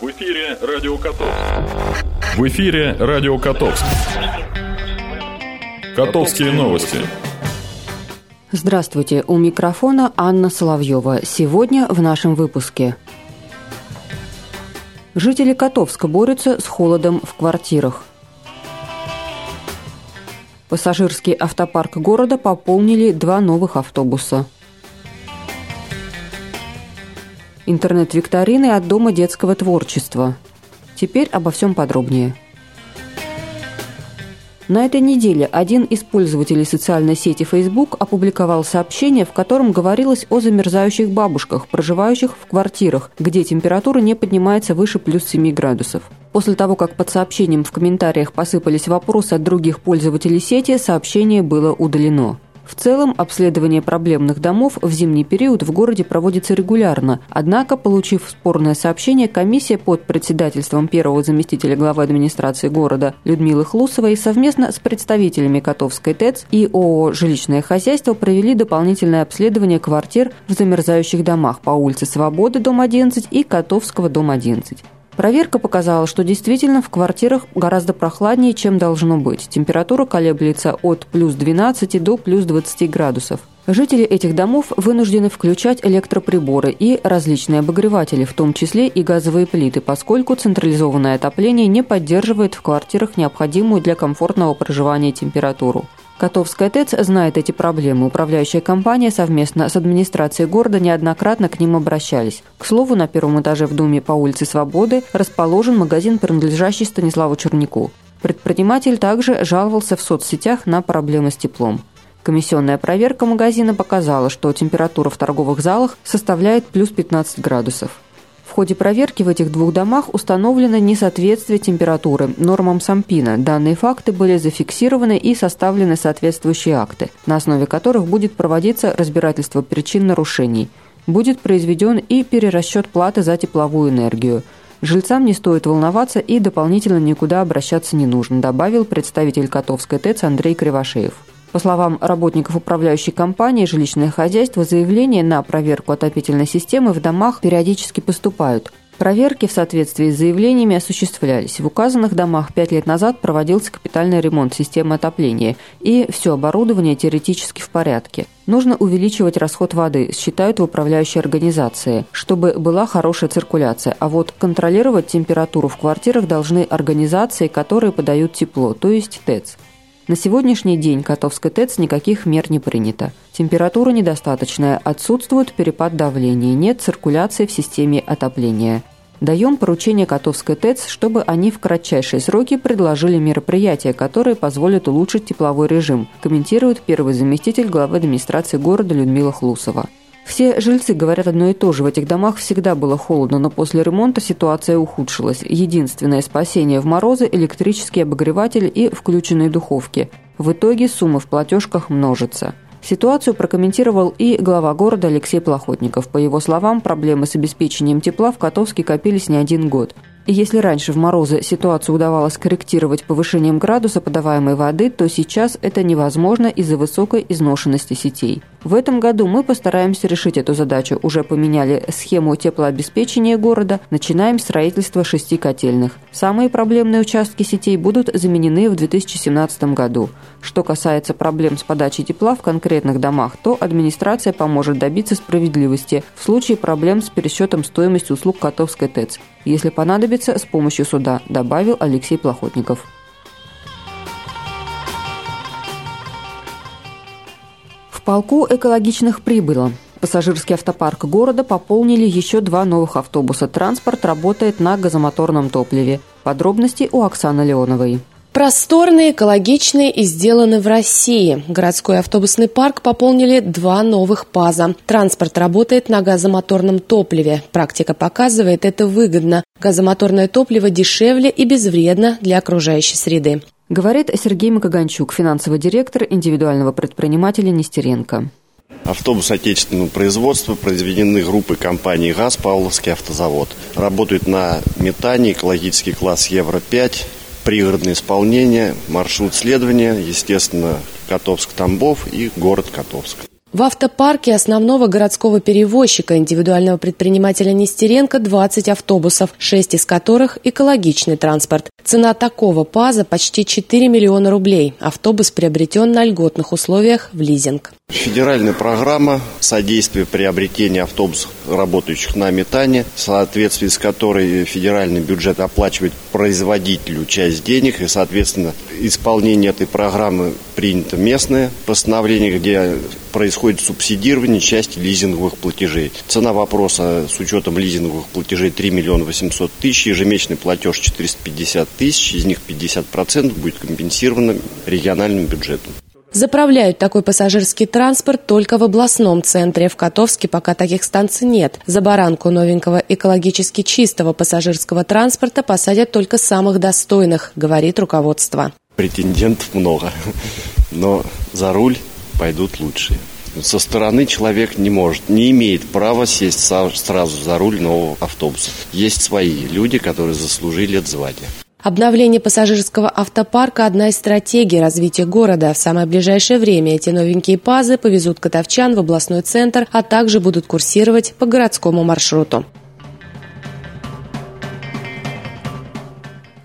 В эфире Радио Котовск. В эфире Радио Котовск. Котовские новости. Здравствуйте, у микрофона Анна Соловьева. Сегодня в нашем выпуске. Жители Котовска борются с холодом в квартирах. Пассажирский автопарк города пополнили два новых автобуса – Интернет-викторины от Дома детского творчества. Теперь обо всем подробнее. На этой неделе один из пользователей социальной сети Facebook опубликовал сообщение, в котором говорилось о замерзающих бабушках, проживающих в квартирах, где температура не поднимается выше плюс 7 градусов. После того, как под сообщением в комментариях посыпались вопросы от других пользователей сети, сообщение было удалено. В целом, обследование проблемных домов в зимний период в городе проводится регулярно. Однако, получив спорное сообщение, комиссия под председательством первого заместителя главы администрации города Людмилы Хлусовой совместно с представителями Котовской ТЭЦ и ООО «Жилищное хозяйство» провели дополнительное обследование квартир в замерзающих домах по улице Свободы, дом 11 и Котовского, дом 11. Проверка показала, что действительно в квартирах гораздо прохладнее, чем должно быть. Температура колеблется от плюс 12 до плюс 20 градусов. Жители этих домов вынуждены включать электроприборы и различные обогреватели, в том числе и газовые плиты, поскольку централизованное отопление не поддерживает в квартирах необходимую для комфортного проживания температуру. Котовская ТЭЦ знает эти проблемы. Управляющая компания совместно с администрацией города неоднократно к ним обращались. К слову, на первом этаже в Доме по улице Свободы расположен магазин, принадлежащий Станиславу Черняку. Предприниматель также жаловался в соцсетях на проблемы с теплом. Комиссионная проверка магазина показала, что температура в торговых залах составляет плюс 15 градусов. В ходе проверки в этих двух домах установлено несоответствие температуры нормам Сампина. Данные факты были зафиксированы и составлены соответствующие акты, на основе которых будет проводиться разбирательство причин нарушений. Будет произведен и перерасчет платы за тепловую энергию. Жильцам не стоит волноваться и дополнительно никуда обращаться не нужно, добавил представитель Котовской ТЭЦ Андрей Кривошеев. По словам работников управляющей компании «Жилищное хозяйство», заявления на проверку отопительной системы в домах периодически поступают. Проверки в соответствии с заявлениями осуществлялись. В указанных домах пять лет назад проводился капитальный ремонт системы отопления, и все оборудование теоретически в порядке. Нужно увеличивать расход воды, считают в управляющей организации, чтобы была хорошая циркуляция. А вот контролировать температуру в квартирах должны организации, которые подают тепло, то есть ТЭЦ. На сегодняшний день Котовской ТЭЦ никаких мер не принято. Температура недостаточная, отсутствует перепад давления, нет циркуляции в системе отопления. Даем поручение Котовской ТЭЦ, чтобы они в кратчайшие сроки предложили мероприятия, которые позволят улучшить тепловой режим, комментирует первый заместитель главы администрации города Людмила Хлусова. Все жильцы говорят одно и то же. В этих домах всегда было холодно, но после ремонта ситуация ухудшилась. Единственное спасение в морозы – электрический обогреватель и включенные духовки. В итоге сумма в платежках множится. Ситуацию прокомментировал и глава города Алексей Плохотников. По его словам, проблемы с обеспечением тепла в Котовске копились не один год. Если раньше в морозы ситуацию удавалось корректировать повышением градуса подаваемой воды, то сейчас это невозможно из-за высокой изношенности сетей. В этом году мы постараемся решить эту задачу. Уже поменяли схему теплообеспечения города, начинаем строительство шести котельных. Самые проблемные участки сетей будут заменены в 2017 году. Что касается проблем с подачей тепла в конкретных домах, то администрация поможет добиться справедливости в случае проблем с пересчетом стоимости услуг Котовской ТЭЦ если понадобится, с помощью суда, добавил Алексей Плохотников. В полку экологичных прибыло. Пассажирский автопарк города пополнили еще два новых автобуса. Транспорт работает на газомоторном топливе. Подробности у Оксаны Леоновой. Просторные, экологичные и сделаны в России. Городской автобусный парк пополнили два новых ПАЗа. Транспорт работает на газомоторном топливе. Практика показывает, это выгодно. Газомоторное топливо дешевле и безвредно для окружающей среды. Говорит Сергей Макаганчук, финансовый директор индивидуального предпринимателя Нестеренко. Автобус отечественного производства произведены группой компании «ГАЗ» Павловский автозавод. Работают на метане, экологический класс Евро-5, пригородное исполнение, маршрут следования, естественно, Котовск-Тамбов и город Котовск. В автопарке основного городского перевозчика индивидуального предпринимателя Нестеренко 20 автобусов, 6 из которых – экологичный транспорт. Цена такого ПАЗа почти 4 миллиона рублей. Автобус приобретен на льготных условиях в лизинг. Федеральная программа содействия приобретения автобусов, работающих на метане, в соответствии с которой федеральный бюджет оплачивает производителю часть денег, и, соответственно, исполнение этой программы принято местное постановление, где происходит субсидирование части лизинговых платежей. Цена вопроса с учетом лизинговых платежей 3 миллиона 800 тысяч, ежемесячный платеж 450 тысяч, из них 50% будет компенсировано региональным бюджетом. Заправляют такой пассажирский транспорт только в областном центре. В Котовске пока таких станций нет. За баранку новенького экологически чистого пассажирского транспорта посадят только самых достойных, говорит руководство. Претендентов много, но за руль пойдут лучшие. Со стороны человек не может, не имеет права сесть сразу за руль нового автобуса. Есть свои люди, которые заслужили это звание. Обновление пассажирского автопарка – одна из стратегий развития города. В самое ближайшее время эти новенькие ПАЗы повезут катовчан в областной центр, а также будут курсировать по городскому маршруту.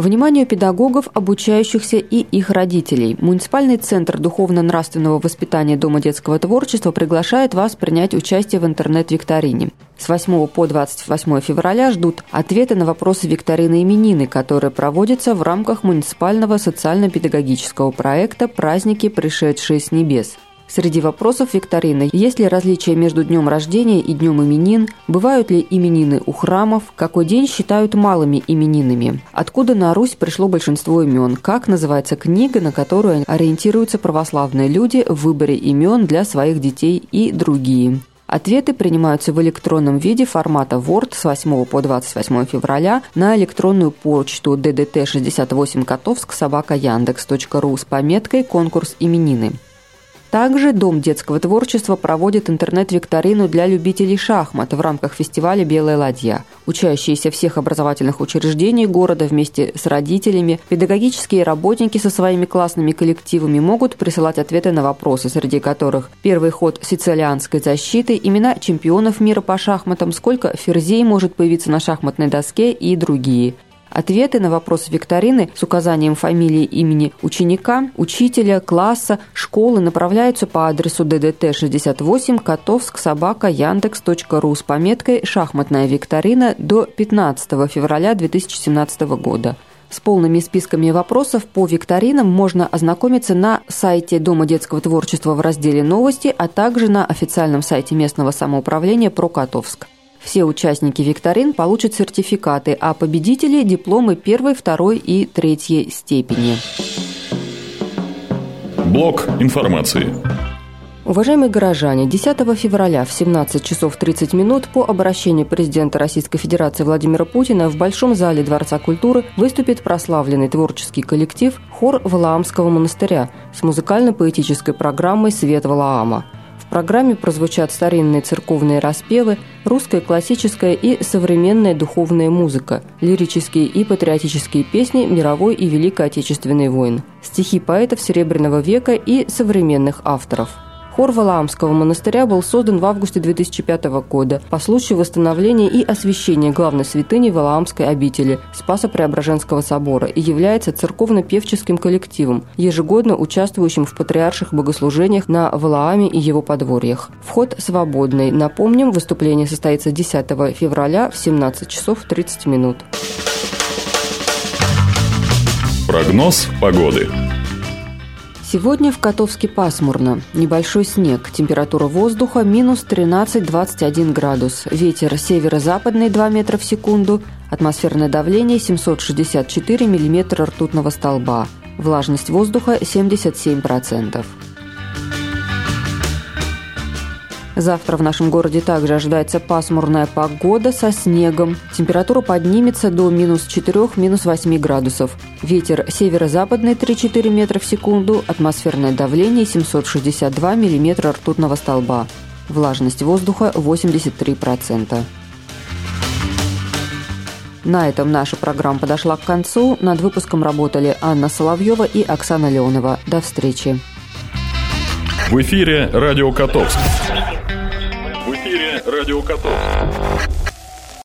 Вниманию педагогов, обучающихся и их родителей. Муниципальный центр духовно-нравственного воспитания Дома детского творчества приглашает вас принять участие в интернет-викторине. С 8 по 28 февраля ждут ответы на вопросы викторины именины, которые проводятся в рамках муниципального социально-педагогического проекта «Праздники, пришедшие с небес». Среди вопросов викторины – есть ли различия между днем рождения и днем именин, бывают ли именины у храмов, какой день считают малыми именинами, откуда на Русь пришло большинство имен, как называется книга, на которую ориентируются православные люди в выборе имен для своих детей и другие. Ответы принимаются в электронном виде формата Word с 8 по 28 февраля на электронную почту ddt68 котовск собака яндекс.ру с пометкой «Конкурс именины». Также Дом детского творчества проводит интернет-викторину для любителей шахмат в рамках фестиваля «Белая ладья». Учащиеся всех образовательных учреждений города вместе с родителями, педагогические работники со своими классными коллективами могут присылать ответы на вопросы, среди которых первый ход сицилианской защиты, имена чемпионов мира по шахматам, сколько ферзей может появиться на шахматной доске и другие – Ответы на вопросы викторины с указанием фамилии имени ученика, учителя, класса, школы направляются по адресу ДДТ 68 Котовск собака Яндекс.ру с пометкой «Шахматная викторина» до 15 февраля 2017 года. С полными списками вопросов по викторинам можно ознакомиться на сайте Дома детского творчества в разделе «Новости», а также на официальном сайте местного самоуправления «Про Котовск». Все участники викторин получат сертификаты, а победители – дипломы первой, второй и третьей степени. Блок информации. Уважаемые горожане, 10 февраля в 17 часов 30 минут по обращению президента Российской Федерации Владимира Путина в Большом зале Дворца культуры выступит прославленный творческий коллектив хор Валаамского монастыря с музыкально-поэтической программой «Свет Валаама» программе прозвучат старинные церковные распевы, русская классическая и современная духовная музыка, лирические и патриотические песни мировой и Великой Отечественной войн, стихи поэтов Серебряного века и современных авторов – Хор Валаамского монастыря был создан в августе 2005 года по случаю восстановления и освящения главной святыни Валаамской обители Спаса Преображенского собора и является церковно-певческим коллективом, ежегодно участвующим в патриарших богослужениях на Валааме и его подворьях. Вход свободный. Напомним, выступление состоится 10 февраля в 17 часов 30 минут. Прогноз погоды. Сегодня в Котовске пасмурно. Небольшой снег. Температура воздуха минус 13-21 градус. Ветер северо-западный 2 метра в секунду. Атмосферное давление 764 миллиметра ртутного столба. Влажность воздуха 77%. Завтра в нашем городе также ожидается пасмурная погода со снегом. Температура поднимется до минус 4, минус 8 градусов. Ветер северо-западный 3-4 метра в секунду, атмосферное давление 762 миллиметра ртутного столба. Влажность воздуха 83%. На этом наша программа подошла к концу. Над выпуском работали Анна Соловьева и Оксана Леонова. До встречи. В эфире Радио Котовск. Радио Котовск.